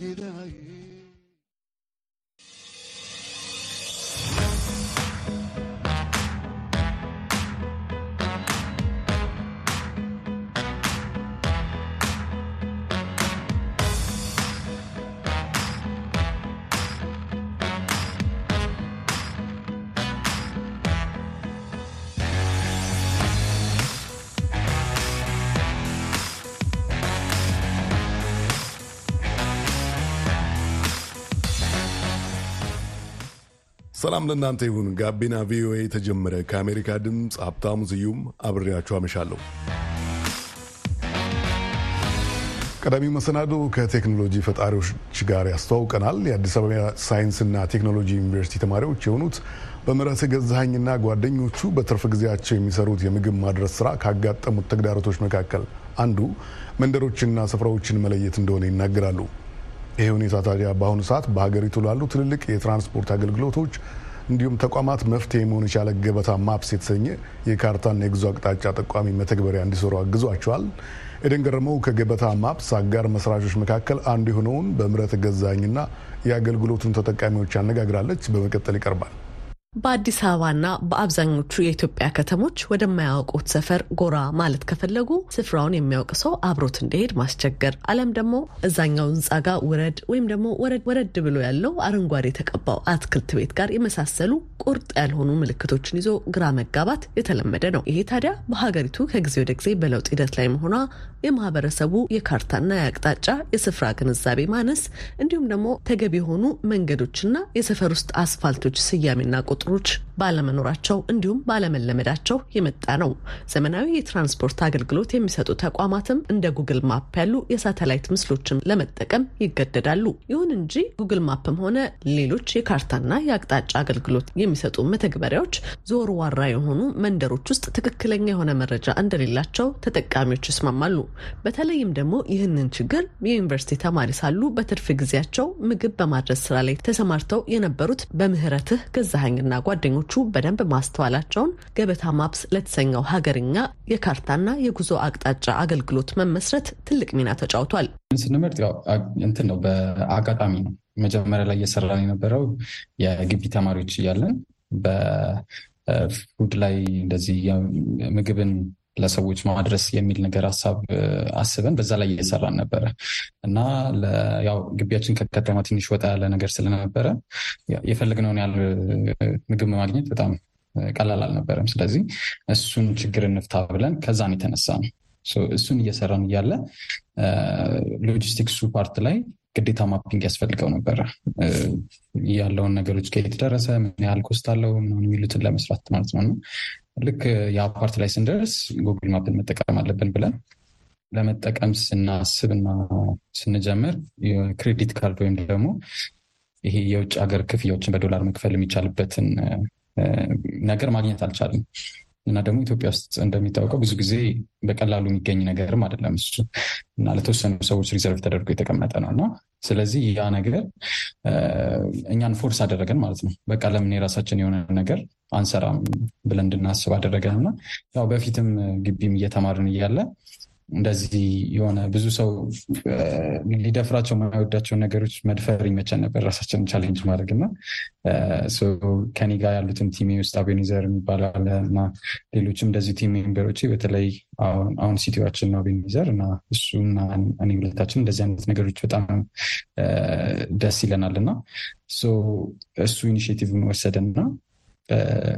كده عيني ሰላም ለእናንተ ይሁን። ጋቢና ቪኦኤ የተጀመረ ከአሜሪካ ድምፅ ሀብታሙ ስዩም አብሬያችሁ አመሻለሁ። ቀዳሚው መሰናዶ ከቴክኖሎጂ ፈጣሪዎች ጋር ያስተዋውቀናል። የአዲስ አበባ ሳይንስና ቴክኖሎጂ ዩኒቨርሲቲ ተማሪዎች የሆኑት በምረት ገዛኸኝና ጓደኞቹ በትርፍ ጊዜያቸው የሚሰሩት የምግብ ማድረስ ስራ ካጋጠሙት ተግዳሮቶች መካከል አንዱ መንደሮችና ስፍራዎችን መለየት እንደሆነ ይናገራሉ። ይህ ሁኔታ ታዲያ በአሁኑ ሰዓት በሀገሪቱ ላሉ ትልልቅ የትራንስፖርት አገልግሎቶች እንዲሁም ተቋማት መፍትሄ መሆን የቻለ ገበታ ማፕስ የተሰኘ የካርታና የጉዞ አቅጣጫ ጠቋሚ መተግበሪያ እንዲሰሩ አግዟቸዋል። ኤደን ገረመው ከገበታ ማፕስ አጋር መስራቾች መካከል አንዱ የሆነውን በምረት ገዛኝና የአገልግሎቱን ተጠቃሚዎች አነጋግራለች። በመቀጠል ይቀርባል። በአዲስ አበባና በአብዛኞቹ የኢትዮጵያ ከተሞች ወደማያውቁት ሰፈር ጎራ ማለት ከፈለጉ ስፍራውን የሚያውቅ ሰው አብሮት እንዲሄድ ማስቸገር፣ አለም ደግሞ እዛኛው ህንፃ ጋር ውረድ ወይም ደግሞ ወረድ ብሎ ያለው አረንጓዴ የተቀባው አትክልት ቤት ጋር የመሳሰሉ ቁርጥ ያልሆኑ ምልክቶችን ይዞ ግራ መጋባት የተለመደ ነው። ይሄ ታዲያ በሀገሪቱ ከጊዜ ወደ ጊዜ በለውጥ ሂደት ላይ መሆኗ የማህበረሰቡ የካርታና የአቅጣጫ የስፍራ ግንዛቤ ማነስ እንዲሁም ደግሞ ተገቢ የሆኑ መንገዶችና የሰፈር ውስጥ አስፋልቶች ስያሜና ቁጥር Rutsch. ባለመኖራቸው እንዲሁም ባለመለመዳቸው የመጣ ነው። ዘመናዊ የትራንስፖርት አገልግሎት የሚሰጡ ተቋማትም እንደ ጉግል ማፕ ያሉ የሳተላይት ምስሎችን ለመጠቀም ይገደዳሉ። ይሁን እንጂ ጉግል ማፕም ሆነ ሌሎች የካርታና የአቅጣጫ አገልግሎት የሚሰጡ መተግበሪያዎች ዞር ዋራ የሆኑ መንደሮች ውስጥ ትክክለኛ የሆነ መረጃ እንደሌላቸው ተጠቃሚዎች ይስማማሉ። በተለይም ደግሞ ይህንን ችግር የዩኒቨርሲቲ ተማሪ ሳሉ በትርፍ ጊዜያቸው ምግብ በማድረስ ስራ ላይ ተሰማርተው የነበሩት በምህረትህ ገዛኸኝና ጓደኞቹ በደንብ ማስተዋላቸውን ገበታ ማፕስ ለተሰኘው ሀገርኛ የካርታና የጉዞ አቅጣጫ አገልግሎት መመስረት ትልቅ ሚና ተጫውቷል። ስንመርጥ እንትን ነው፣ በአጋጣሚ ነው። መጀመሪያ ላይ እየሰራን የነበረው የግቢ ተማሪዎች እያለን በፉድ ላይ እንደዚህ ምግብን ለሰዎች ማድረስ የሚል ነገር ሀሳብ አስበን በዛ ላይ እየሰራን ነበረ እና ያው ግቢያችን ከከተማ ትንሽ ወጣ ያለ ነገር ስለነበረ የፈለግነውን ያህል ምግብ ማግኘት በጣም ቀላል አልነበረም። ስለዚህ እሱን ችግር እንፍታ ብለን ከዛን የተነሳ ነው እሱን እየሰራን እያለ logistics ኡ part ላይ ግዴታ mapping ያስፈልገው ነበረ። ያለውን ነገሮች ከየት ደረሰ፣ ምን ያህል cost አለው የሚሉትን ለመስራት ማለት ነው። ልክ እዛ part ላይ ስንደርስ Google Map ን መጠቀም አለብን ብለን ለመጠቀም ስናስብ እና ስንጀምር የ credit card ወይም ደግሞ ይሄ የውጭ ሀገር ክፍያዎችን በዶላር መክፈል የሚቻልበትን ነገር ማግኘት አልቻልም። እና ደግሞ ኢትዮጵያ ውስጥ እንደሚታወቀው ብዙ ጊዜ በቀላሉ የሚገኝ ነገርም አይደለም እሱ እና ለተወሰኑ ሰዎች reserve ተደርጎ የተቀመጠ ነው እና ስለዚህ ያ ነገር እኛን force አደረገን ማለት ነው። በቃ ለምን የራሳችን የሆነ ነገር አንሰራም ብለን እንድናስብ አደረገን እና ያው በፊትም ግቢም እየተማርን እያለ እንደዚህ የሆነ ብዙ ሰው ሊደፍራቸው የማይወዳቸውን ነገሮች መድፈር ይመቸን ነበር፣ ራሳችንን challenge ማድረግ እና ከኔ ጋር ያሉትን team ኤ ውስጥ አቤኒዘር የሚባል አለ እና ሌሎችም እንደዚህ team member ኦች በተለይ አሁን CTO ኣችን ነው አቤኒዘር እና እሱ እና እኔ ሁለታችን እንደዚህ አይነት ነገሮች በጣም ደስ ይለናል እና እሱ initiative ን ወሰደና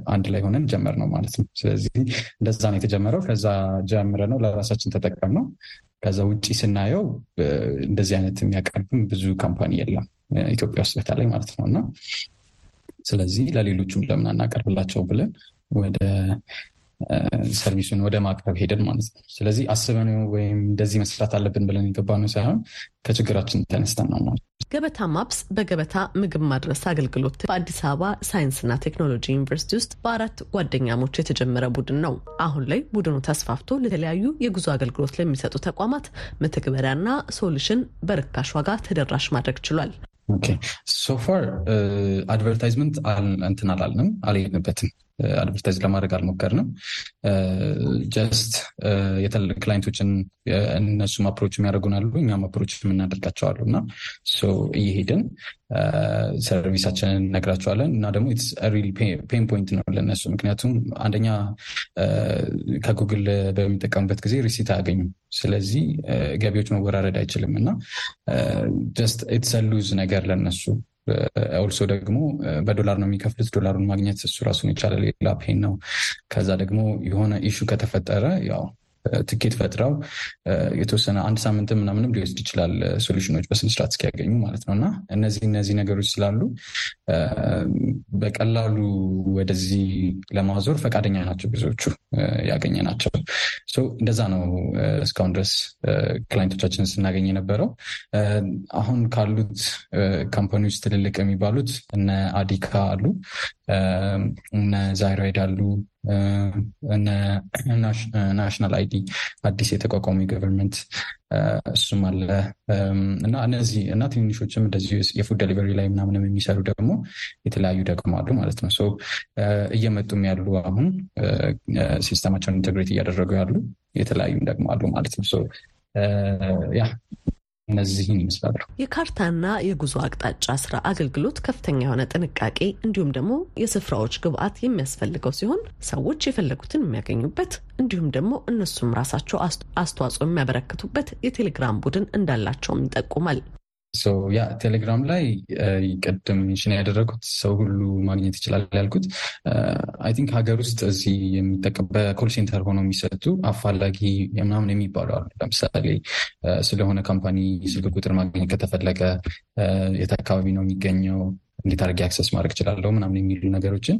አንድ ላይ ሆነን ጀመርነው ማለት ነው። ስለዚህ እንደዛ ነው የተጀመረው። ከዛ ጀምረ ነው ለራሳችን ተጠቀምነው። ከዛ ውጭ ስናየው እንደዚህ አይነት የሚያቀርብም ብዙ company የለም ኢትዮጵያ ውስጥ በተለይ ማለት ነው እና ስለዚህ ለሌሎቹም ለምን አናቀርብላቸው ብለን ወደ service ኡን ወደ ማቅረብ ሄድን ማለት ነው። ስለዚህ አስበን ወይም እንደዚህ መስራት አለብን ብለን የገባነው ሳይሆን ከችግራችን ተነስተን ነው ማለት ገበታ ማፕስ በገበታ ምግብ ማድረስ አገልግሎት በአዲስ አበባ ሳይንስና ቴክኖሎጂ ዩኒቨርሲቲ ውስጥ በአራት ጓደኛሞች የተጀመረ ቡድን ነው። አሁን ላይ ቡድኑ ተስፋፍቶ ለተለያዩ የጉዞ አገልግሎት ለሚሰጡ ተቋማት መተግበሪያና solution በርካሽ ዋጋ ተደራሽ ማድረግ ችሏል። so far advertisement እንትን አላልንም፣ አልሄድንበትም advertise ለማድረግ አልሞከርንም። just client ኦችን እነሱም approach የሚያደርጉን አሉ እኛም approach የምናደርጋቸው አሉ እና እየሄድን service ኣችንን እንነግራቸዋለን እና ደግሞ real pain point ነው ለነሱ። ምክንያቱም አንደኛ ከጉግል በሚጠቀሙበት ጊዜ receipt አያገኙም። ስለዚህ ገቢዎች መወራረድ አይችልም እና just it's lose ነገር ለነሱ also ደግሞ በዶላር ነው የሚከፍሉት። ዶላሩን ማግኘት እሱ ራሱን የቻለ ሌላ pain ነው። ከዛ ደግሞ የሆነ issue ከተፈጠረ ያው ትኬት ፈጥረው የተወሰነ አንድ ሳምንት ምናምንም ሊወስድ ይችላል solution ኦች በስነስርዓት እስኪያገኙ ማለት ነው። እና እነዚህ እነዚህ ነገሮች ስላሉ በቀላሉ ወደዚህ ለማዞር ፈቃደኛ ናቸው ብዙዎቹ ያገኘናቸው። እንደዛ ነው እስካሁን ድረስ client ኦቻችንን ስናገኝ የነበረው። አሁን ካሉት company ዎች ትልልቅ የሚባሉት እነ አዲካ አሉ፣ እነ ዛይራይድ አሉ National ID አዲስ የተቋቋሙ የ government እሱም አለ እና እነዚህ እና ትንንሾችም እንደዚሁ የ food delivery ላይ ምናምንም የሚሰሩ ደግሞ የተለያዩ ደግሞ አሉ ማለት ነው። እየመጡም ያሉ አሁን system ኣቸውን integrate እያደረጉ ያሉ የተለያዩም ደግሞ አሉ ማለት ነው። ያ እነዚህን ይመስላሉ። የካርታና የጉዞ አቅጣጫ ስራ አገልግሎት ከፍተኛ የሆነ ጥንቃቄ እንዲሁም ደግሞ የስፍራዎች ግብአት የሚያስፈልገው ሲሆን ሰዎች የፈለጉትን የሚያገኙበት እንዲሁም ደግሞ እነሱም ራሳቸው አስተዋጽኦ የሚያበረክቱበት የቴሌግራም ቡድን እንዳላቸውም ይጠቁማል። ያ ቴሌግራም ላይ ቅድም mention ያደረጉት ሰው ሁሉ ማግኘት ይችላል ያልኩት I think ሀገር ውስጥ እዚህ በ call center ሆነው የሚሰጡ አፋላጊ ምናምን የሚባሉ አሉ። ለምሳሌ ስለሆነ company ስልክ ቁጥር ማግኘት ከተፈለገ የት አካባቢ ነው የሚገኘው፣ እንዴት አድርጌ access ማድረግ እችላለሁ? ምናምን የሚሉ ነገሮችን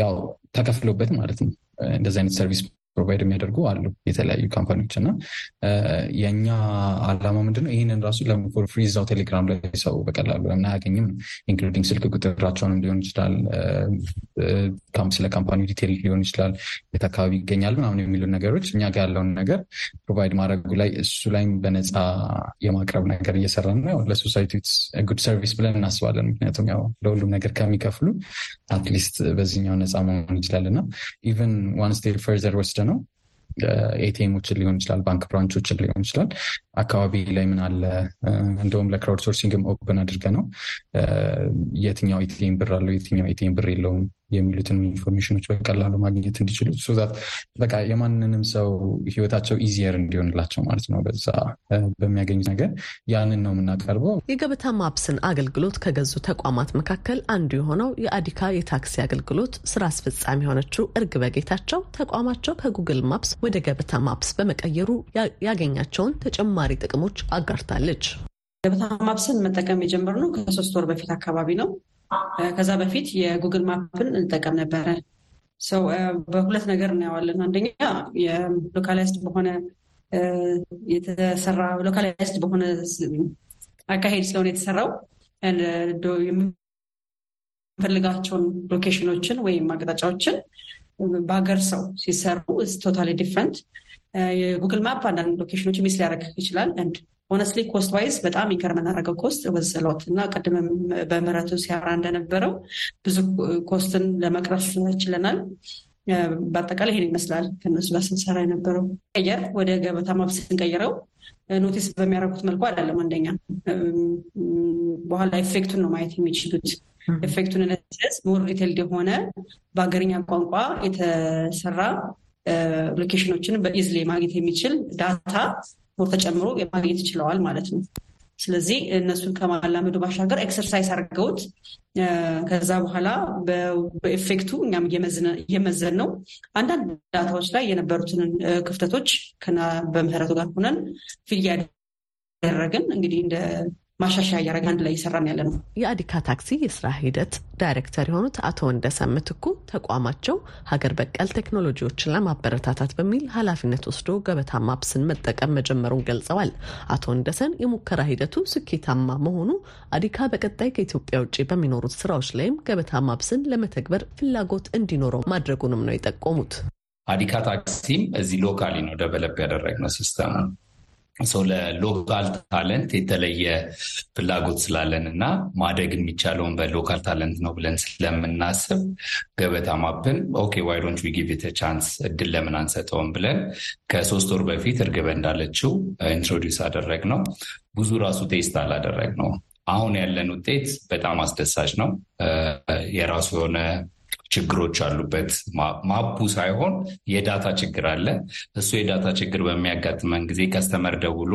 ያው ተከፍሎበት ማለት ነው። እንደዚህ አይነት service provide የሚያደርጉ አሉ የተለያዩ company ዎች እና የእኛ አላማ ምንድነው? ይህንን ራሱ ለ for free እዛው ቴሌግራም ላይ ሰው በቀላሉ ለምን አያገኝም? including ስልክ ቁጥራቸውንም ሊሆን ይችላል፣ ስለ company detail ሊሆን ይችላል፣ የት አካባቢ ይገኛል ምናምን የሚሉ ነገሮች እኛ ጋር ያለውን ነገር provide ማድረጉ ላይ እሱ ላይም በነፃ የማቅረብ ነገር እየሰራን ነው። ለ society good service ብለን እናስባለን። ምክንያቱም ያው ለሁሉም ነገር ከሚከፍሉ at least በዚህኛው ነፃ መሆን ይችላል እና even one step further ወስደነው። ATM ኦችን ሊሆን ይችላል፣ ባንክ branch ኦችን ሊሆን ይችላል። አካባቢ ላይ ምን አለ? እንደውም ለ crowd sourcing ም open አድርገነው የትኛው ATM ብር አለው የትኛው ATM ብር የለውም የሚሉትን information ኦች በቀላሉ ማግኘት እንዲችሉ ዛት በቃ የማንንም ሰው ህይወታቸው easier እንዲሆንላቸው ማለት ነው። በዛ በሚያገኙት ነገር ያንን ነው የምናቀርበው። የገበታ ማፕስን አገልግሎት ከገዙ ተቋማት መካከል አንዱ የሆነው የአዲካ የታክሲ አገልግሎት ስራ አስፈጻሚ የሆነችው እርግበ ጌታቸው ተቋማቸው ከጉግል ማፕስ ወደ ገበታ ማፕስ በመቀየሩ ያገኛቸውን ተጨማሪ ጥቅሞች አጋርታለች። ገበታ ማፕስን መጠቀም የጀመርነው ከሶስት ወር በፊት አካባቢ ነው። ከዛ በፊት የጉግል ማፕን እንጠቀም ነበረ። ሰው በሁለት ነገር እናየዋለን። አንደኛ የ localized በሆነ የተሰራ localized በሆነ አካሄድ ስለሆነ የተሰራው የምንፈልጋቸውን location ኦችን ወይም አቅጣጫዎችን በሀገር ሰው ሲሰሩ totally different። የጉግል ማፕ አንዳንድ location ኦች miss ሊያደርግ ይችላል። honestly cost wise በጣም የምናደርገው cost ወዘሎት እና ቅድም በምህረቱ ሲያወራ እንደነበረው ብዙ cost ን ለመቅረፍ ችለናል። በአጠቃላይ ይሄን ይመስላል ከነሱ ጋር ስንሰራ የነበረው ቀየር ወደ ገበታ ማፕ ስንቀይረው notice በሚያደርጉት መልኩ አይደለም። አንደኛ በኋላ effect ኡን ነው ማየት የሚችሉት። effect ኡን ነስ more detailed የሆነ በሀገርኛ ቋንቋ የተሰራ location ኦችን በ easily ማግኘት የሚችል data more ተጨምሮ ማግኘት ይችለዋል ማለት ነው። ስለዚህ እነሱን ከማላመዱ ባሻገር exercise አድርገውት ከዛ በኋላ በ effect ኡ እኛም እየመዘን ነው አንዳንድ data ዎች ላይ የነበሩትን ክፍተቶች በምህረቱ ጋር ሆነን fill ያደረግን እንግዲህ እንደ ማሻሻያ እያደረገ አንድ ላይ እየሰራን ያለ ነው። የአዲካ ታክሲ የስራ ሂደት ዳይሬክተር የሆኑት አቶ ወንደሰን ምትኩ ተቋማቸው ሀገር በቀል ቴክኖሎጂዎችን ለማበረታታት በሚል ኃላፊነት ወስዶ ገበታ ማፕስን መጠቀም መጀመሩን ገልጸዋል። አቶ ወንደሰን የሙከራ ሂደቱ ስኬታማ መሆኑ አዲካ በቀጣይ ከኢትዮጵያ ውጭ በሚኖሩት ስራዎች ላይም ገበታ ማፕስን ለመተግበር ፍላጎት እንዲኖረው ማድረጉንም ነው የጠቆሙት። አዲካ ታክሲም እዚህ locally ነው develop ያደረግነው system ኡ ሰው ለ local talent የተለየ ፍላጎት ስላለን እና ማደግ የሚቻለውን በ local talent ነው ብለን ስለምናስብ ገበታ ማፕን okay why don't we give it chance እድል ለምን አንሰጠውም ብለን ከሶስት ወር በፊት እርግበ እንዳለችው introduce አደረግነው። ብዙ ራሱ test አላደረግነው። አሁን ያለን ውጤት በጣም አስደሳች ነው። የራሱ የሆነ ችግሮች አሉበት። map ኡ ሳይሆን የ data ችግር አለ። እሱ የ data ችግር በሚያጋጥመን ጊዜ customer ደውሎ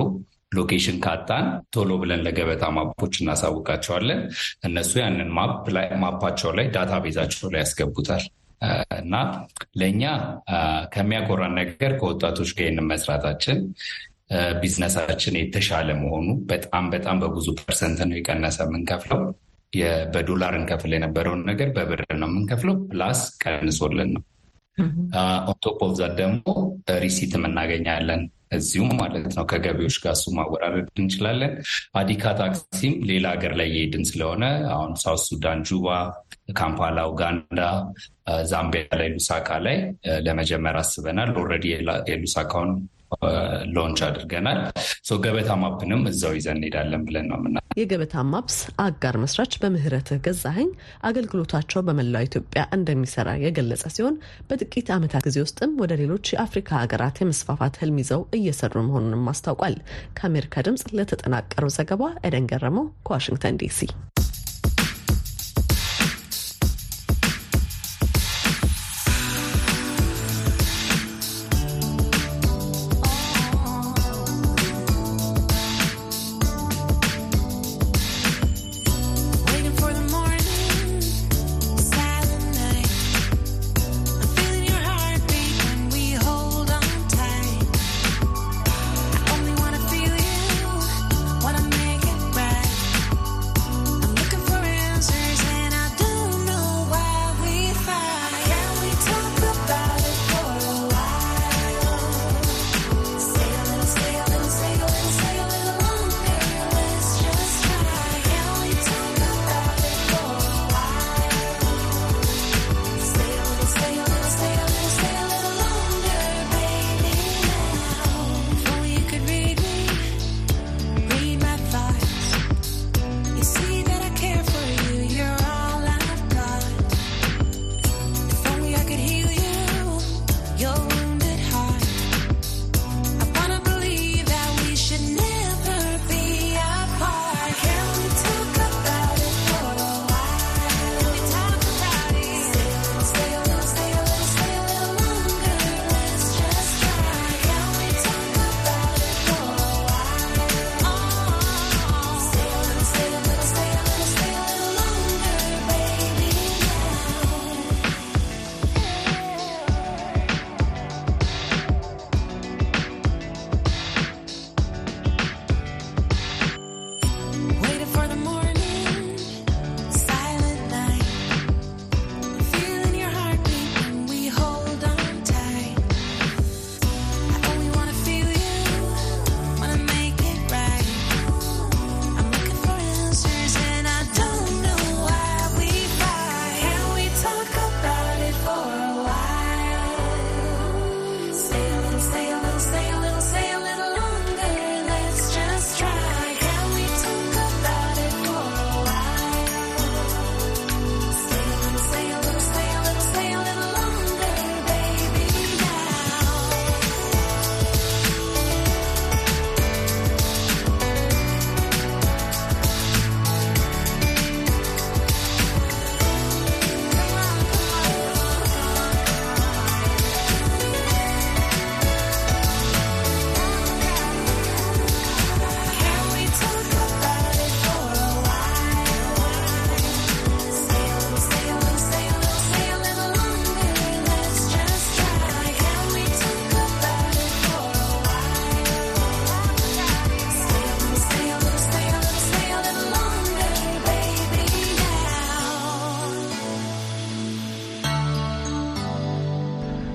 location ካጣን ቶሎ ብለን ለገበታ ማፖች እናሳውቃቸዋለን። እነሱ ያንን map ኣቸው ላይ database ኣቸው ላይ ያስገቡታል እና ለእኛ ከሚያኮራን ነገር ከወጣቶች ጋር ይህንን መስራታችን ቢዝነሳችን የተሻለ መሆኑ በጣም በጣም በብዙ percent ነው የቀነሰ የምንከፍለው በዶላር እንከፍል የነበረውን ነገር በብር ነው የምንከፍለው። plus ቀንሶልን ነው። on top of that ደግሞ receipt ም እናገኛለን እዚሁም ማለት ነው። ከገቢዎች ጋር እሱ ማወራረድ እንችላለን። አዲካ ታክሲም ሌላ ሀገር ላይ የሄድን ስለሆነ አሁን ሳውት ሱዳን፣ ጁባ፣ ካምፓላ፣ ኡጋንዳ፣ ዛምቢያ ላይ ሉሳካ ላይ ለመጀመር አስበናል። already የሉሳካውን launch አድርገናል። ገበታ ማፕንም እዛው ይዘን እንሄዳለን ብለን ነው ምና የገበታ ማፕስ አጋር መስራች በምህረቱ ገዛኸኝ አገልግሎታቸው በመላው ኢትዮጵያ እንደሚሰራ የገለጸ ሲሆን በጥቂት ዓመታት ጊዜ ውስጥም ወደ ሌሎች የአፍሪካ ሀገራት የመስፋፋት ህልም ይዘው እየሰሩ መሆኑንም አስታውቋል። ከአሜሪካ ድምፅ ለተጠናቀረው ዘገባ ኤደን ገረመው ከዋሽንግተን ዲሲ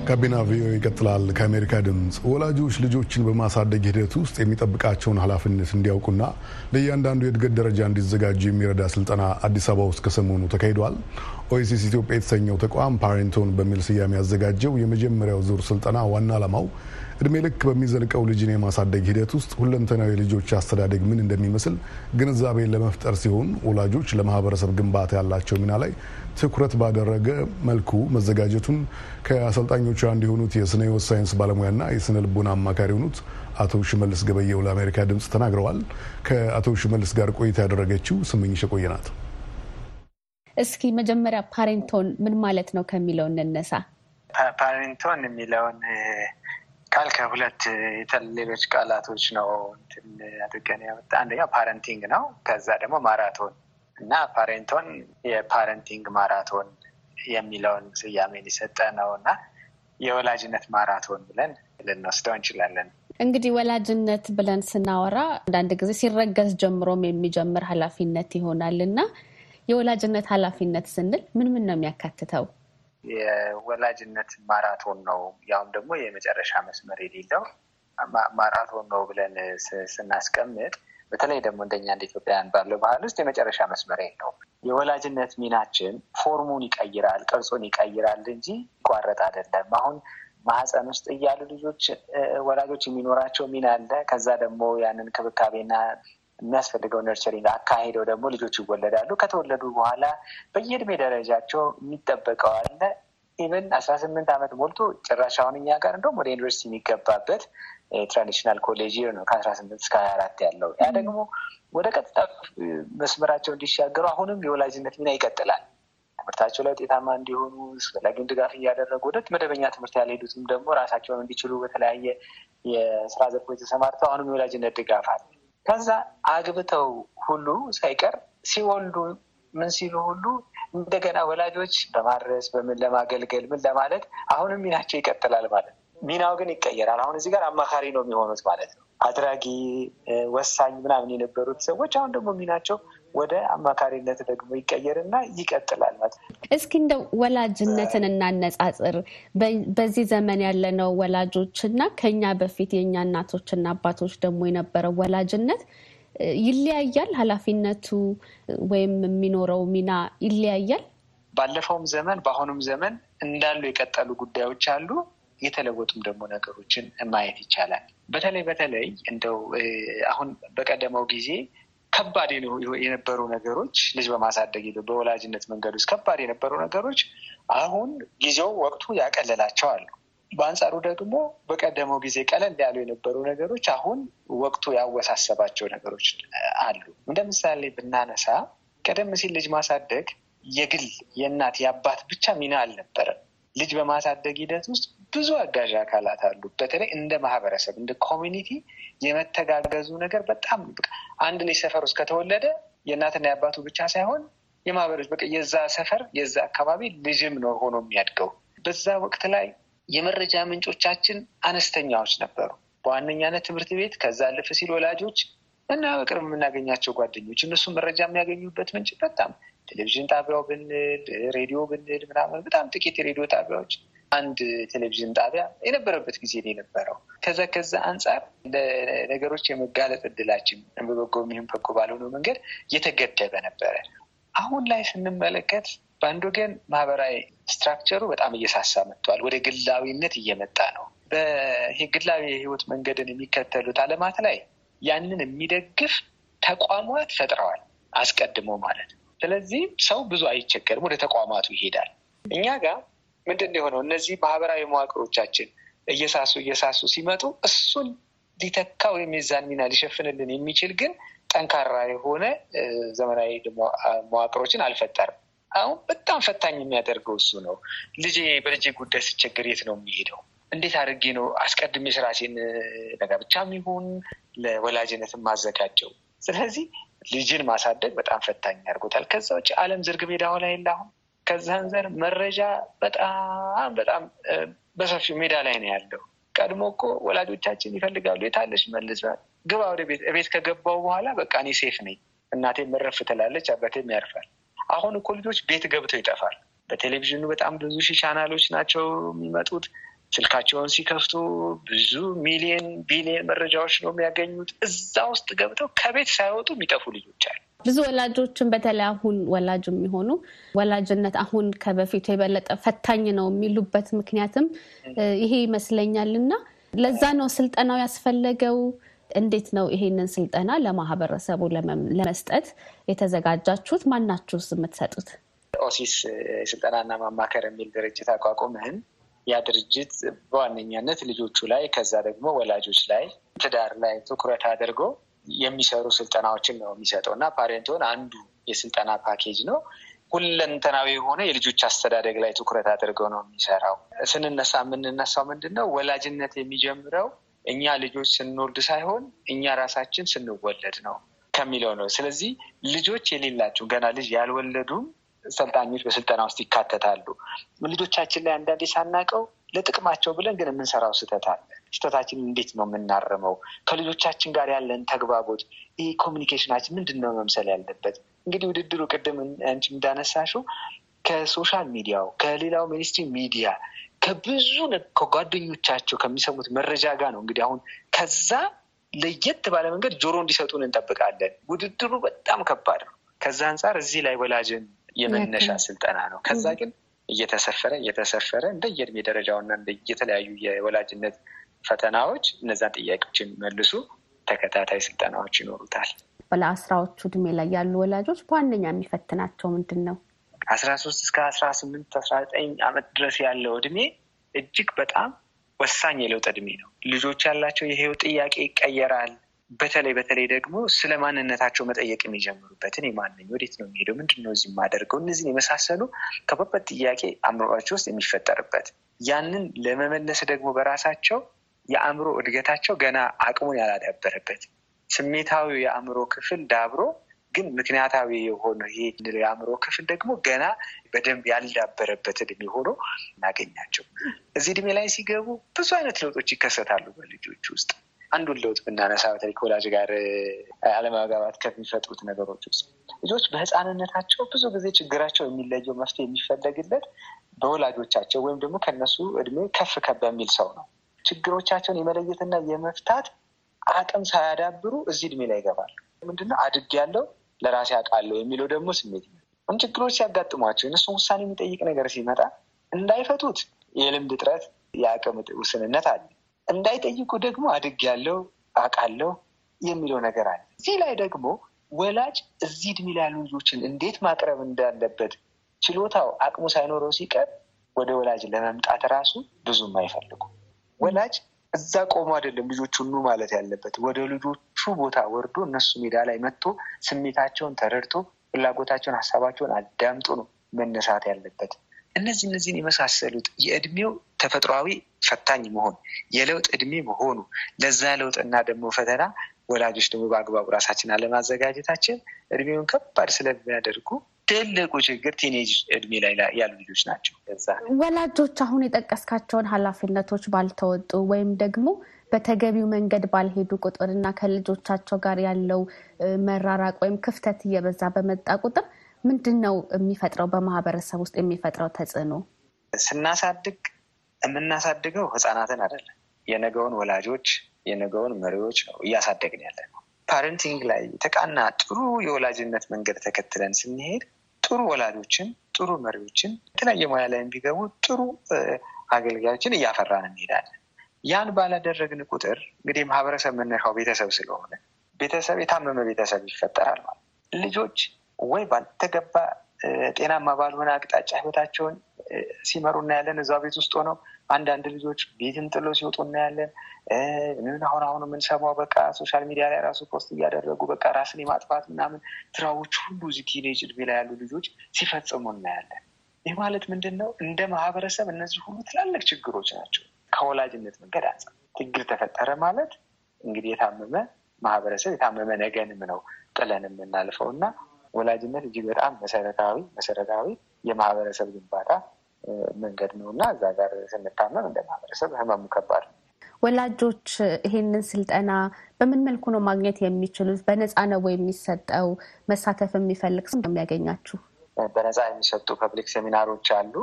ጋቢና ቪኦኤ ይቀጥላል። ከአሜሪካ ድምፅ ወላጆች ልጆችን በማሳደግ ሂደት ውስጥ የሚጠብቃቸውን ኃላፊነት እንዲያውቁና ለእያንዳንዱ የእድገት ደረጃ እንዲዘጋጁ የሚረዳ ስልጠና አዲስ አበባ ውስጥ ከሰሞኑ ተካሂዷል። ኦኤሲስ ኢትዮጵያ የተሰኘው ተቋም ፓሬንቶን በሚል ስያሜ ያዘጋጀው የመጀመሪያው ዙር ስልጠና ዋና ዓላማው እድሜ ልክ በሚዘልቀው ልጅን የማሳደግ ሂደት ውስጥ ሁለንተናዊ ልጆች አስተዳደግ ምን እንደሚመስል ግንዛቤን ለመፍጠር ሲሆን ወላጆች ለማህበረሰብ ግንባታ ያላቸው ሚና ላይ ትኩረት ባደረገ መልኩ መዘጋጀቱን ከአሰልጣኞቹ አንዱ የሆኑት የስነ ህይወት ሳይንስ ባለሙያና የስነ ልቦና አማካሪ የሆኑት አቶ ሽመልስ ገበየው ለአሜሪካ ድምፅ ተናግረዋል። ከአቶ ሽመልስ ጋር ቆይታ ያደረገችው ስምኝሽ ቆየ ናት። እስኪ መጀመሪያ ፓሬንቶን ምን ማለት ነው ከሚለው እንነሳ። ፓሬንቶን የሚለውን ቃል ከሁለት ሌሎች ቃላቶች ነው እንትን አድርገን ያመጣ። አንደኛው parenting ነው። ከዛ ደግሞ ማራቶን እና ፓሬንቶን የ parenting ማራቶን የሚለውን ስያሜን የሰጠ ነው እና የወላጅነት ማራቶን ብለን ልንወስደው እንችላለን። እንግዲህ ወላጅነት ብለን ስናወራ አንዳንድ ጊዜ ሲረገዝ ጀምሮም የሚጀምር ኃላፊነት ይሆናል እና የወላጅነት ኃላፊነት ስንል ምን ምን ነው የሚያካትተው? የወላጅነት ማራቶን ነው። ያውም ደግሞ የመጨረሻ መስመር የሌለው ማራቶን ነው ብለን ስናስቀምጥ በተለይ ደግሞ እንደኛ እንደ ኢትዮጵያውያን ባለው ባህል ውስጥ የመጨረሻ መስመር የለውም። የወላጅነት ሚናችን form ኡን ይቀይራል፣ ቅርጹን ይቀይራል እንጂ የሚቋረጥ አይደለም። አሁን ማህፀን ውስጥ እያሉ ልጆች ወላጆች የሚኖራቸው ሚና አለ። ከዛ ደግሞ ያንን ክብካቤና የሚያስፈልገው nurturing አካሄደው ደግሞ ልጆች ይወለዳሉ። ከተወለዱ በኋላ በየእድሜ ደረጃቸው የሚጠበቀው አለ። even አስራ ስምንት ዓመት ሞልቶ ጭራሽ አሁን እኛ ጋር እንደውም ወደ ዩኒቨርሲቲ የሚገባበት traditional ኮሌጅ ነው ከአስራ ስምንት እስከ ሀያ አራት ያለው ያ ደግሞ ወደ ቀጥታ መስመራቸው እንዲሻገሩ አሁንም የወላጅነት ሚና ይቀጥላል። ትምህርታቸው ላይ ውጤታማ እንዲሆኑ አስፈላጊውን ድጋፍ እያደረጉ ወደ መደበኛ ትምህርት ያልሄዱትም ደግሞ ራሳቸውን እንዲችሉ በተለያየ የስራ ዘርፎች ተሰማርተው አሁንም የወላጅነት ድጋፍ አለ። ከዛ አግብተው ሁሉ ሳይቀር ሲወልዱ ምን ሲሉ ሁሉ እንደገና ወላጆች በማድረስ በምን ለማገልገል ምን ለማለት አሁንም ሚናቸው ይቀጥላል ማለት ነው። ሚናው ግን ይቀየራል። አሁን እዚህ ጋር አማካሪ ነው የሚሆኑት ማለት ነው። አድራጊ ወሳኝ ምናምን የነበሩት ሰዎች አሁን ደግሞ ሚናቸው ወደ አማካሪነት ደግሞ ይቀየርና ይቀጥላል ማለት ነው። እስኪ እንደ ወላጅነትን እናነጻጽር። በዚህ ዘመን ያለነው ወላጆች እና ከኛ በፊት የእኛ እናቶችና አባቶች ደግሞ የነበረው ወላጅነት ይለያያል። ኃላፊነቱ ወይም የሚኖረው ሚና ይለያያል። ባለፈውም ዘመን በአሁኑም ዘመን እንዳሉ የቀጠሉ ጉዳዮች አሉ። የተለወጡም ደግሞ ነገሮችን ማየት ይቻላል። በተለይ በተለይ እንደው አሁን በቀደመው ጊዜ ከባድ የነበሩ ነገሮች ልጅ በማሳደግ በወላጅነት መንገድ ውስጥ ከባድ የነበሩ ነገሮች አሁን ጊዜው ወቅቱ ያቀለላቸው አሉ። በአንጻሩ ደግሞ በቀደመው ጊዜ ቀለል ያሉ የነበሩ ነገሮች አሁን ወቅቱ ያወሳሰባቸው ነገሮች አሉ። እንደ ምሳሌ ብናነሳ ቀደም ሲል ልጅ ማሳደግ የግል የእናት የአባት ብቻ ሚና አልነበረም። ልጅ በማሳደግ ሂደት ውስጥ ብዙ አጋዥ አካላት አሉ። በተለይ እንደ ማህበረሰብ እንደ community የመተጋገዙ ነገር በጣም አንድ ልጅ ሰፈር ውስጥ ከተወለደ የእናትና የአባቱ ብቻ ሳይሆን የማህበረሰብ በቃ የዛ ሰፈር የዛ አካባቢ ልጅም ነው ሆኖ የሚያድገው። በዛ ወቅት ላይ የመረጃ ምንጮቻችን አነስተኛዎች ነበሩ። በዋነኛነት ትምህርት ቤት፣ ከዛ አለፍ ሲል ወላጆች እና በቅርብ የምናገኛቸው ጓደኞች እነሱ መረጃ የሚያገኙበት ምንጭ በጣም ቴሌቪዥን ጣቢያው ብንል ሬዲዮ ብንል ምናምን በጣም ጥቂት የሬዲዮ ጣቢያዎች አንድ ቴሌቪዥን ጣቢያ የነበረበት ጊዜ ነው የነበረው። ከዛ ከዛ አንጻር ለነገሮች የመጋለጥ እድላችን በበጎ የሚሆን በጎ ባልሆነው መንገድ የተገደበ ነበረ። አሁን ላይ ስንመለከት በአንድ ወገን ማህበራዊ ስትራክቸሩ በጣም እየሳሳ መጥቷል። ወደ ግላዊነት እየመጣ ነው። በይሄ ግላዊ የህይወት መንገድን የሚከተሉት አለማት ላይ ያንን የሚደግፍ ተቋማት ፈጥረዋል አስቀድሞ ማለት ነው። ስለዚህ ሰው ብዙ አይቸገርም፣ ወደ ተቋማቱ ይሄዳል። እኛ ጋር ምንድን ነው የሆነው? እነዚህ ማህበራዊ መዋቅሮቻችን እየሳሱ እየሳሱ ሲመጡ እሱን ሊተካ ወይም የዛን ሚና ሊሸፍንልን የሚችል ግን ጠንካራ የሆነ ዘመናዊ መዋቅሮችን አልፈጠርም። አሁን በጣም ፈታኝ የሚያደርገው እሱ ነው። ልጄ በልጄ ጉዳይ ስቸገር የት ነው የሚሄደው? እንዴት አድርጌ ነው አስቀድሜ ስራሴን ለጋብቻም ይሁን ለወላጅነት ማዘጋጀው? ስለዚህ ልጅን ማሳደግ በጣም ፈታኝ ያደርጎታል። ከዛ ውጭ ዓለም ዝርግ ሜዳ ሆና የለ አሁን ከዛ አንዘር መረጃ በጣም በጣም በሰፊው ሜዳ ላይ ነው ያለው። ቀድሞ እኮ ወላጆቻችን ይፈልጋሉ የታለች መልስ ግባ ወደ ቤት ቤት ከገባው በኋላ በቃ እኔ ሴፍ ነኝ፣ እናቴም መረፍ ትላለች፣ አባቴም ያርፋል። አሁን እኮ ልጆች ቤት ገብተው ይጠፋል። በቴሌቪዥኑ በጣም ብዙ ሺህ ቻናሎች ናቸው የሚመጡት። ስልካቸውን ሲከፍቱ ብዙ ሚሊየን ቢሊየን መረጃዎች ነው የሚያገኙት። እዛ ውስጥ ገብተው ከቤት ሳይወጡ የሚጠፉ ልጆች አሉ። ብዙ ወላጆችን በተለይ አሁን ወላጅ የሚሆኑ ወላጅነት አሁን ከበፊቱ የበለጠ ፈታኝ ነው የሚሉበት ምክንያትም ይሄ ይመስለኛል እና ለዛ ነው ስልጠናው ያስፈለገው። እንዴት ነው ይሄንን ስልጠና ለማህበረሰቡ ለመስጠት የተዘጋጃችሁት? ማናችሁስ የምትሰጡት? ኦሲስ ስልጠናና ማማከር የሚል ድርጅት አቋቁመን ያ ድርጅት በዋነኛነት ልጆቹ ላይ ከዛ ደግሞ ወላጆች ላይ ትዳር ላይ ትኩረት አድርጎ የሚሰሩ ስልጠናዎችን ነው የሚሰጠው እና parenthood አንዱ የስልጠና ፓኬጅ ነው። ሁለንተናዊ የሆነ የልጆች አስተዳደግ ላይ ትኩረት አድርገው ነው የሚሰራው። ስንነሳ የምንነሳው ምንድን ነው ወላጅነት የሚጀምረው እኛ ልጆች ስንወልድ ሳይሆን እኛ ራሳችን ስንወለድ ነው ከሚለው ነው። ስለዚህ ልጆች የሌላቸው ገና ልጅ ያልወለዱም ሰልጣኞች በስልጠና ውስጥ ይካተታሉ። ልጆቻችን ላይ አንዳንዴ ሳናቀው ለጥቅማቸው ብለን ግን የምንሰራው ስህተት አለ። ስህተታችን እንዴት ነው የምናርመው? ከልጆቻችን ጋር ያለን ተግባቦት፣ ይህ ኮሚኒኬሽናችን ምንድን ነው መምሰል ያለበት? እንግዲህ ውድድሩ ቅድም አንቺ እንዳነሳሽው ከ social media ው ከሌላው mainstream media ከብዙ ከጓደኞቻቸው ከሚሰሙት መረጃ ጋር ነው እንግዲህ አሁን ከዛ ለየት ባለ መንገድ ጆሮ እንዲሰጡን እንጠብቃለን። ውድድሩ በጣም ከባድ ነው። ከዛ አንጻር እዚህ ላይ ወላጅን የመነሻ ስልጠና ነው። ከዛ ግን እየተሰፈረ እየተሰፈረ እንደ የእድሜ ደረጃውና እንደ የተለያዩ የወላጅነት ፈተናዎች እነዛን ጥያቄዎች የሚመልሱ ተከታታይ ስልጠናዎች ይኖሩታል። በለአስራዎቹ እድሜ ላይ ያሉ ወላጆች በዋነኛ የሚፈትናቸው ምንድን ነው? አስራ ሶስት እስከ አስራ ስምንት አስራ ዘጠኝ ዓመት ድረስ ያለው እድሜ እጅግ በጣም ወሳኝ የለውጥ እድሜ ነው። ልጆች ያላቸው የህይወት ጥያቄ ይቀየራል። በተለይ በተለይ ደግሞ ስለ ማንነታቸው መጠየቅ የሚጀምሩበት እኔ ማን ነኝ? ወዴት ነው የሚሄደው? ምንድን ነው እዚህ የማደርገው? እነዚህን የመሳሰሉ ከባድ ጥያቄ አእምሯቸው ውስጥ የሚፈጠርበት ያንን ለመመለስ ደግሞ በራሳቸው የአእምሮ እድገታቸው ገና አቅሙን ያላዳበረበት ስሜታዊ የአእምሮ ክፍል ዳብሮ ግን ምክንያታዊ የሆነ ይሄ የአእምሮ ክፍል ደግሞ ገና በደንብ ያልዳበረበት እድሜ ሆኖ እናገኛቸው። እዚህ እድሜ ላይ ሲገቡ ብዙ አይነት ለውጦች ይከሰታሉ በልጆች ውስጥ። አንዱን ለውጥ ብናነሳ በተለይ ከወላጅ ጋር አለመግባባት ከሚፈጥሩት ነገሮች ውስጥ ልጆች በህፃንነታቸው ብዙ ጊዜ ችግራቸው የሚለየው መፍትሄ የሚፈለግለት በወላጆቻቸው ወይም ደግሞ ከነሱ እድሜ ከፍ ከፍ በሚል ሰው ነው። ችግሮቻቸውን የመለየትና የመፍታት አቅም ሳያዳብሩ እዚህ እድሜ ላይ ይገባሉ። ምንድነው አድግ ያለው ለራሴ አውቃለሁ የሚለው ደግሞ ስሜት ነው። ችግሮች ሲያጋጥሟቸው እነሱን ውሳኔ የሚጠይቅ ነገር ሲመጣ እንዳይፈቱት የልምድ እጥረት፣ የአቅም ውስንነት አለ። እንዳይጠይቁ ደግሞ አድግ ያለው አውቃለሁ የሚለው ነገር አለ። እዚህ ላይ ደግሞ ወላጅ እዚህ እድሜ ላይ ልጆችን እንዴት ማቅረብ እንዳለበት ችሎታው አቅሙ ሳይኖረው ሲቀር ወደ ወላጅ ለመምጣት ራሱ ብዙም አይፈልጉ። ወላጅ እዛ ቆሞ አይደለም ልጆቹን ኑ ማለት ያለበት፣ ወደ ልጆቹ ቦታ ወርዶ እነሱ ሜዳ ላይ መጥቶ ስሜታቸውን ተረድቶ ፍላጎታቸውን፣ ሀሳባቸውን አዳምጦ ነው መነሳት ያለበት። እነዚህ እነዚህን የመሳሰሉት የእድሜው ተፈጥሯዊ ፈታኝ መሆን የለውጥ እድሜ መሆኑ ለዛ ለውጥና ደግሞ ፈተና ወላጆች ደግሞ በአግባቡ ራሳችን አለማዘጋጀታችን እድሜውን ከባድ ስለሚያደርጉ ትልቁ ችግር ቲኔጅ እድሜ ላይ ያሉ ልጆች ናቸው። ወላጆች አሁን የጠቀስካቸውን ኃላፊነቶች ባልተወጡ ወይም ደግሞ በተገቢው መንገድ ባልሄዱ ቁጥር እና ከልጆቻቸው ጋር ያለው መራራቅ ወይም ክፍተት እየበዛ በመጣ ቁጥር ምንድን ነው የሚፈጥረው? በማህበረሰብ ውስጥ የሚፈጥረው ተጽዕኖ? ስናሳድግ የምናሳድገው ህፃናትን አይደለም፣ የነገውን ወላጆች የነገውን መሪዎች ነው እያሳደግን ያለ ነው። parenting ላይ የተቃና ጥሩ የወላጅነት መንገድ ተከትለን ስንሄድ ጥሩ ወላጆችን፣ ጥሩ መሪዎችን፣ የተለያየ ሙያ ላይ ቢገቡ ጥሩ አገልጋዮችን እያፈራን እንሄዳለን። ያን ባላደረግን ቁጥር እንግዲህ ማህበረሰብ መነሻው ቤተሰብ ስለሆነ ቤተሰብ የታመመ ቤተሰብ ይፈጠራል ማለት ልጆች ወይ ባልተገባ ጤናማ ባልሆነ አቅጣጫ ህይወታቸውን ሲመሩ እናያለን። እዛ ቤት ውስጥ ሆነው አንዳንድ ልጆች ቤትን ጥሎ ሲወጡ እናያለን። ምን አሁን አሁን የምንሰማው በቃ social media ላይ ራሱ post እያደረጉ በቃ ራስን የማጥፋት ምናምን ስራዎች ሁሉ እዚህ teenage እድሜ ላይ ያሉ ልጆች ሲፈጽሙ እናያለን። ይህ ማለት ምንድን ነው? እንደ ማህበረሰብ እነዚህ ሁሉ ትላልቅ ችግሮች ናቸው። ከወላጅነት መንገድ አንጻር ችግር ተፈጠረ ማለት እንግዲህ የታመመ ማህበረሰብ የታመመ ነገንም ነው ጥለን የምናልፈው እና ወላጅነት እጅግ በጣም መሰረታዊ መሰረታዊ የማህበረሰብ ግንባታ መንገድ ነው እና እዛ ጋር ስንታመም እንደ ማህበረሰብ ህመሙ ከባድ ነው። ወላጆች ይሄንን ስልጠና በምን መልኩ ነው ማግኘት የሚችሉት? በነፃ ነው የሚሰጠው? መሳተፍ የሚፈልግ ሰው የሚያገኛችሁ? በነፃ የሚሰጡ ፐብሊክ ሴሚናሮች አሉ።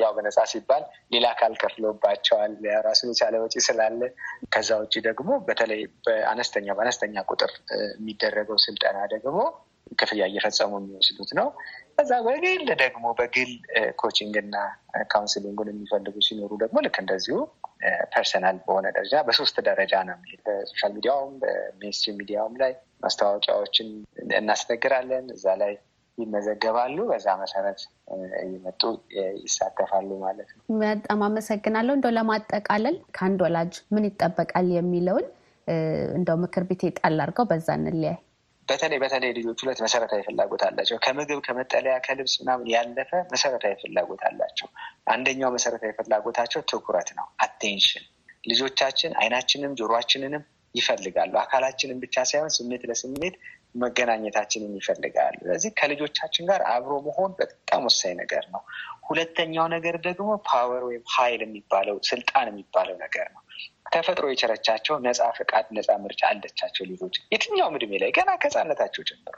ያው በነፃ ሲባል ሌላ አካል ከፍሎባቸዋል ራሱን የቻለ ወጪ ስላለ። ከዛ ውጭ ደግሞ በተለይ በአነስተኛ በአነስተኛ ቁጥር የሚደረገው ስልጠና ደግሞ ክፍያ እየፈጸሙ የሚወስዱት ነው። ከዛ በግል ደግሞ በግል coaching እና counseling ኡን የሚፈልጉ ሲኖሩ ደግሞ ልክ እንደዚሁ personal በሆነ ደረጃ በሶስት ደረጃ ነው። በ social media ውም በ mainstream media ውም ላይ ማስታወቂያዎችን እናስነግራለን። እዛ ላይ ይመዘገባሉ። በዛ መሰረት እየመጡ ይሳተፋሉ ማለት ነው። በጣም አመሰግናለሁ። እንደው ለማጠቃለል ከአንድ ወላጅ ምን ይጠበቃል የሚለውን እንደው ምክር ቤት ጣል አድርገው በዛ እንለያይ። በተለይ በተለይ ልጆች ሁለት መሰረታዊ ፍላጎት አላቸው። ከምግብ ከመጠለያ፣ ከልብስ ምናምን ያለፈ መሰረታዊ ፍላጎት አላቸው። አንደኛው መሰረታዊ ፍላጎታቸው ትኩረት ነው፣ አቴንሽን። ልጆቻችን አይናችንም ጆሮአችንንም ይፈልጋሉ። አካላችንን ብቻ ሳይሆን ስሜት ለስሜት መገናኘታችንን ይፈልጋሉ። ስለዚህ ከልጆቻችን ጋር አብሮ መሆን በጣም ወሳኝ ነገር ነው። ሁለተኛው ነገር ደግሞ ፓወር ወይም ኃይል የሚባለው ስልጣን የሚባለው ነገር ነው። ተፈጥሮ የቸረቻቸው ነፃ ፈቃድ፣ ነፃ ምርጫ አለቻቸው ልጆች የትኛውም እድሜ ላይ ገና ከህፃነታቸው ጀምሮ።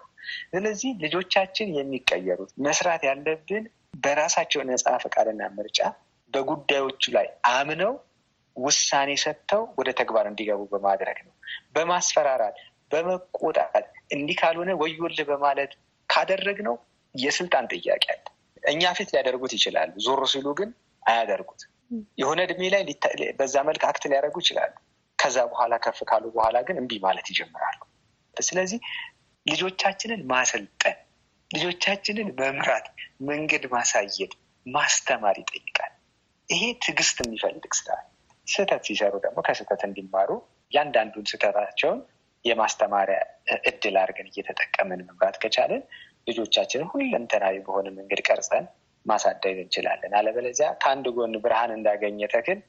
ስለዚህ ልጆቻችን የሚቀየሩት መስራት ያለብን በራሳቸው ነፃ ፈቃድና ምርጫ በጉዳዮቹ ላይ አምነው ውሳኔ ሰጥተው ወደ ተግባር እንዲገቡ በማድረግ ነው። በማስፈራራት በመቆጣት እንዲህ ካልሆነ ወዮልህ በማለት ካደረግነው የስልጣን ጥያቄ አለ። እኛ ፊት ሊያደርጉት ይችላሉ፣ ዞር ሲሉ ግን አያደርጉት። የሆነ እድሜ ላይ በዛ መልክ አክት ሊያደርጉ ይችላሉ። ከዛ በኋላ ከፍ ካሉ በኋላ ግን እምቢ ማለት ይጀምራሉ። ስለዚህ ልጆቻችንን ማሰልጠን፣ ልጆቻችንን መምራት፣ መንገድ ማሳየት፣ ማስተማር ይጠይቃል። ይሄ ትዕግስት የሚፈልግ ስራ። ስህተት ሲሰሩ ደግሞ ከስህተት እንዲማሩ እያንዳንዱን ስህተታቸውን የማስተማሪያ እድል አድርገን እየተጠቀምን መምራት ከቻለን ልጆቻችንን ሁለንተናዊ በሆነ መንገድ ቀርጸን ማሳደግ እንችላለን። አለበለዚያ ከአንድ ጎን ብርሃን እንዳገኘ ተክል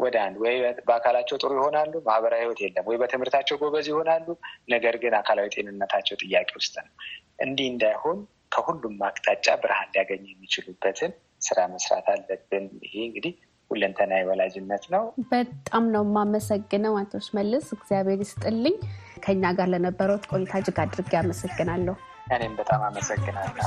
ወደ አንድ ወይ በአካላቸው ጥሩ ይሆናሉ፣ ማህበራዊ ህይወት የለም፣ ወይ በትምህርታቸው ጎበዝ ይሆናሉ፣ ነገር ግን አካላዊ ጤንነታቸው ጥያቄ ውስጥ ነው። እንዲህ እንዳይሆን ከሁሉም አቅጣጫ ብርሃን ሊያገኙ የሚችሉበትን ስራ መስራት አለብን። ይሄ እንግዲህ ሁለንተናዊ ወላጅነት ነው። በጣም ነው የማመሰግነው አቶ ሽመልስ፣ እግዚአብሔር ይስጥልኝ። ከኛ ጋር ለነበረው ቆይታ እጅግ አድርጌ አመሰግናለሁ። እኔም በጣም አመሰግናለሁ።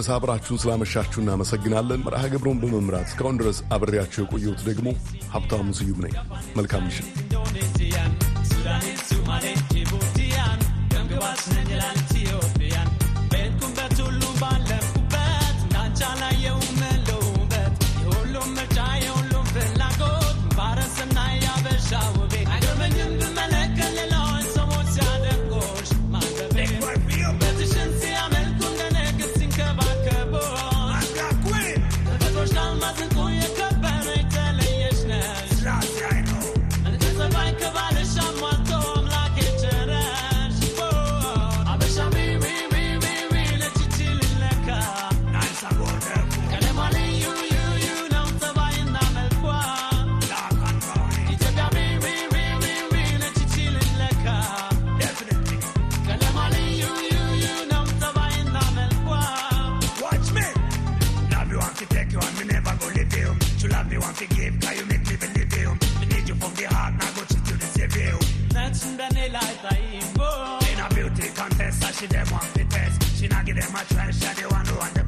ድረስ አብራችሁን ስላመሻችሁ እናመሰግናለን። መርሃ ግብሩን በመምራት እስካሁን ድረስ አብሬያቸው የቆየሁት ደግሞ ሀብታሙ ስዩም ነኝ። መልካም ምሽት። she them want the test. She not give them a try, she the want to. want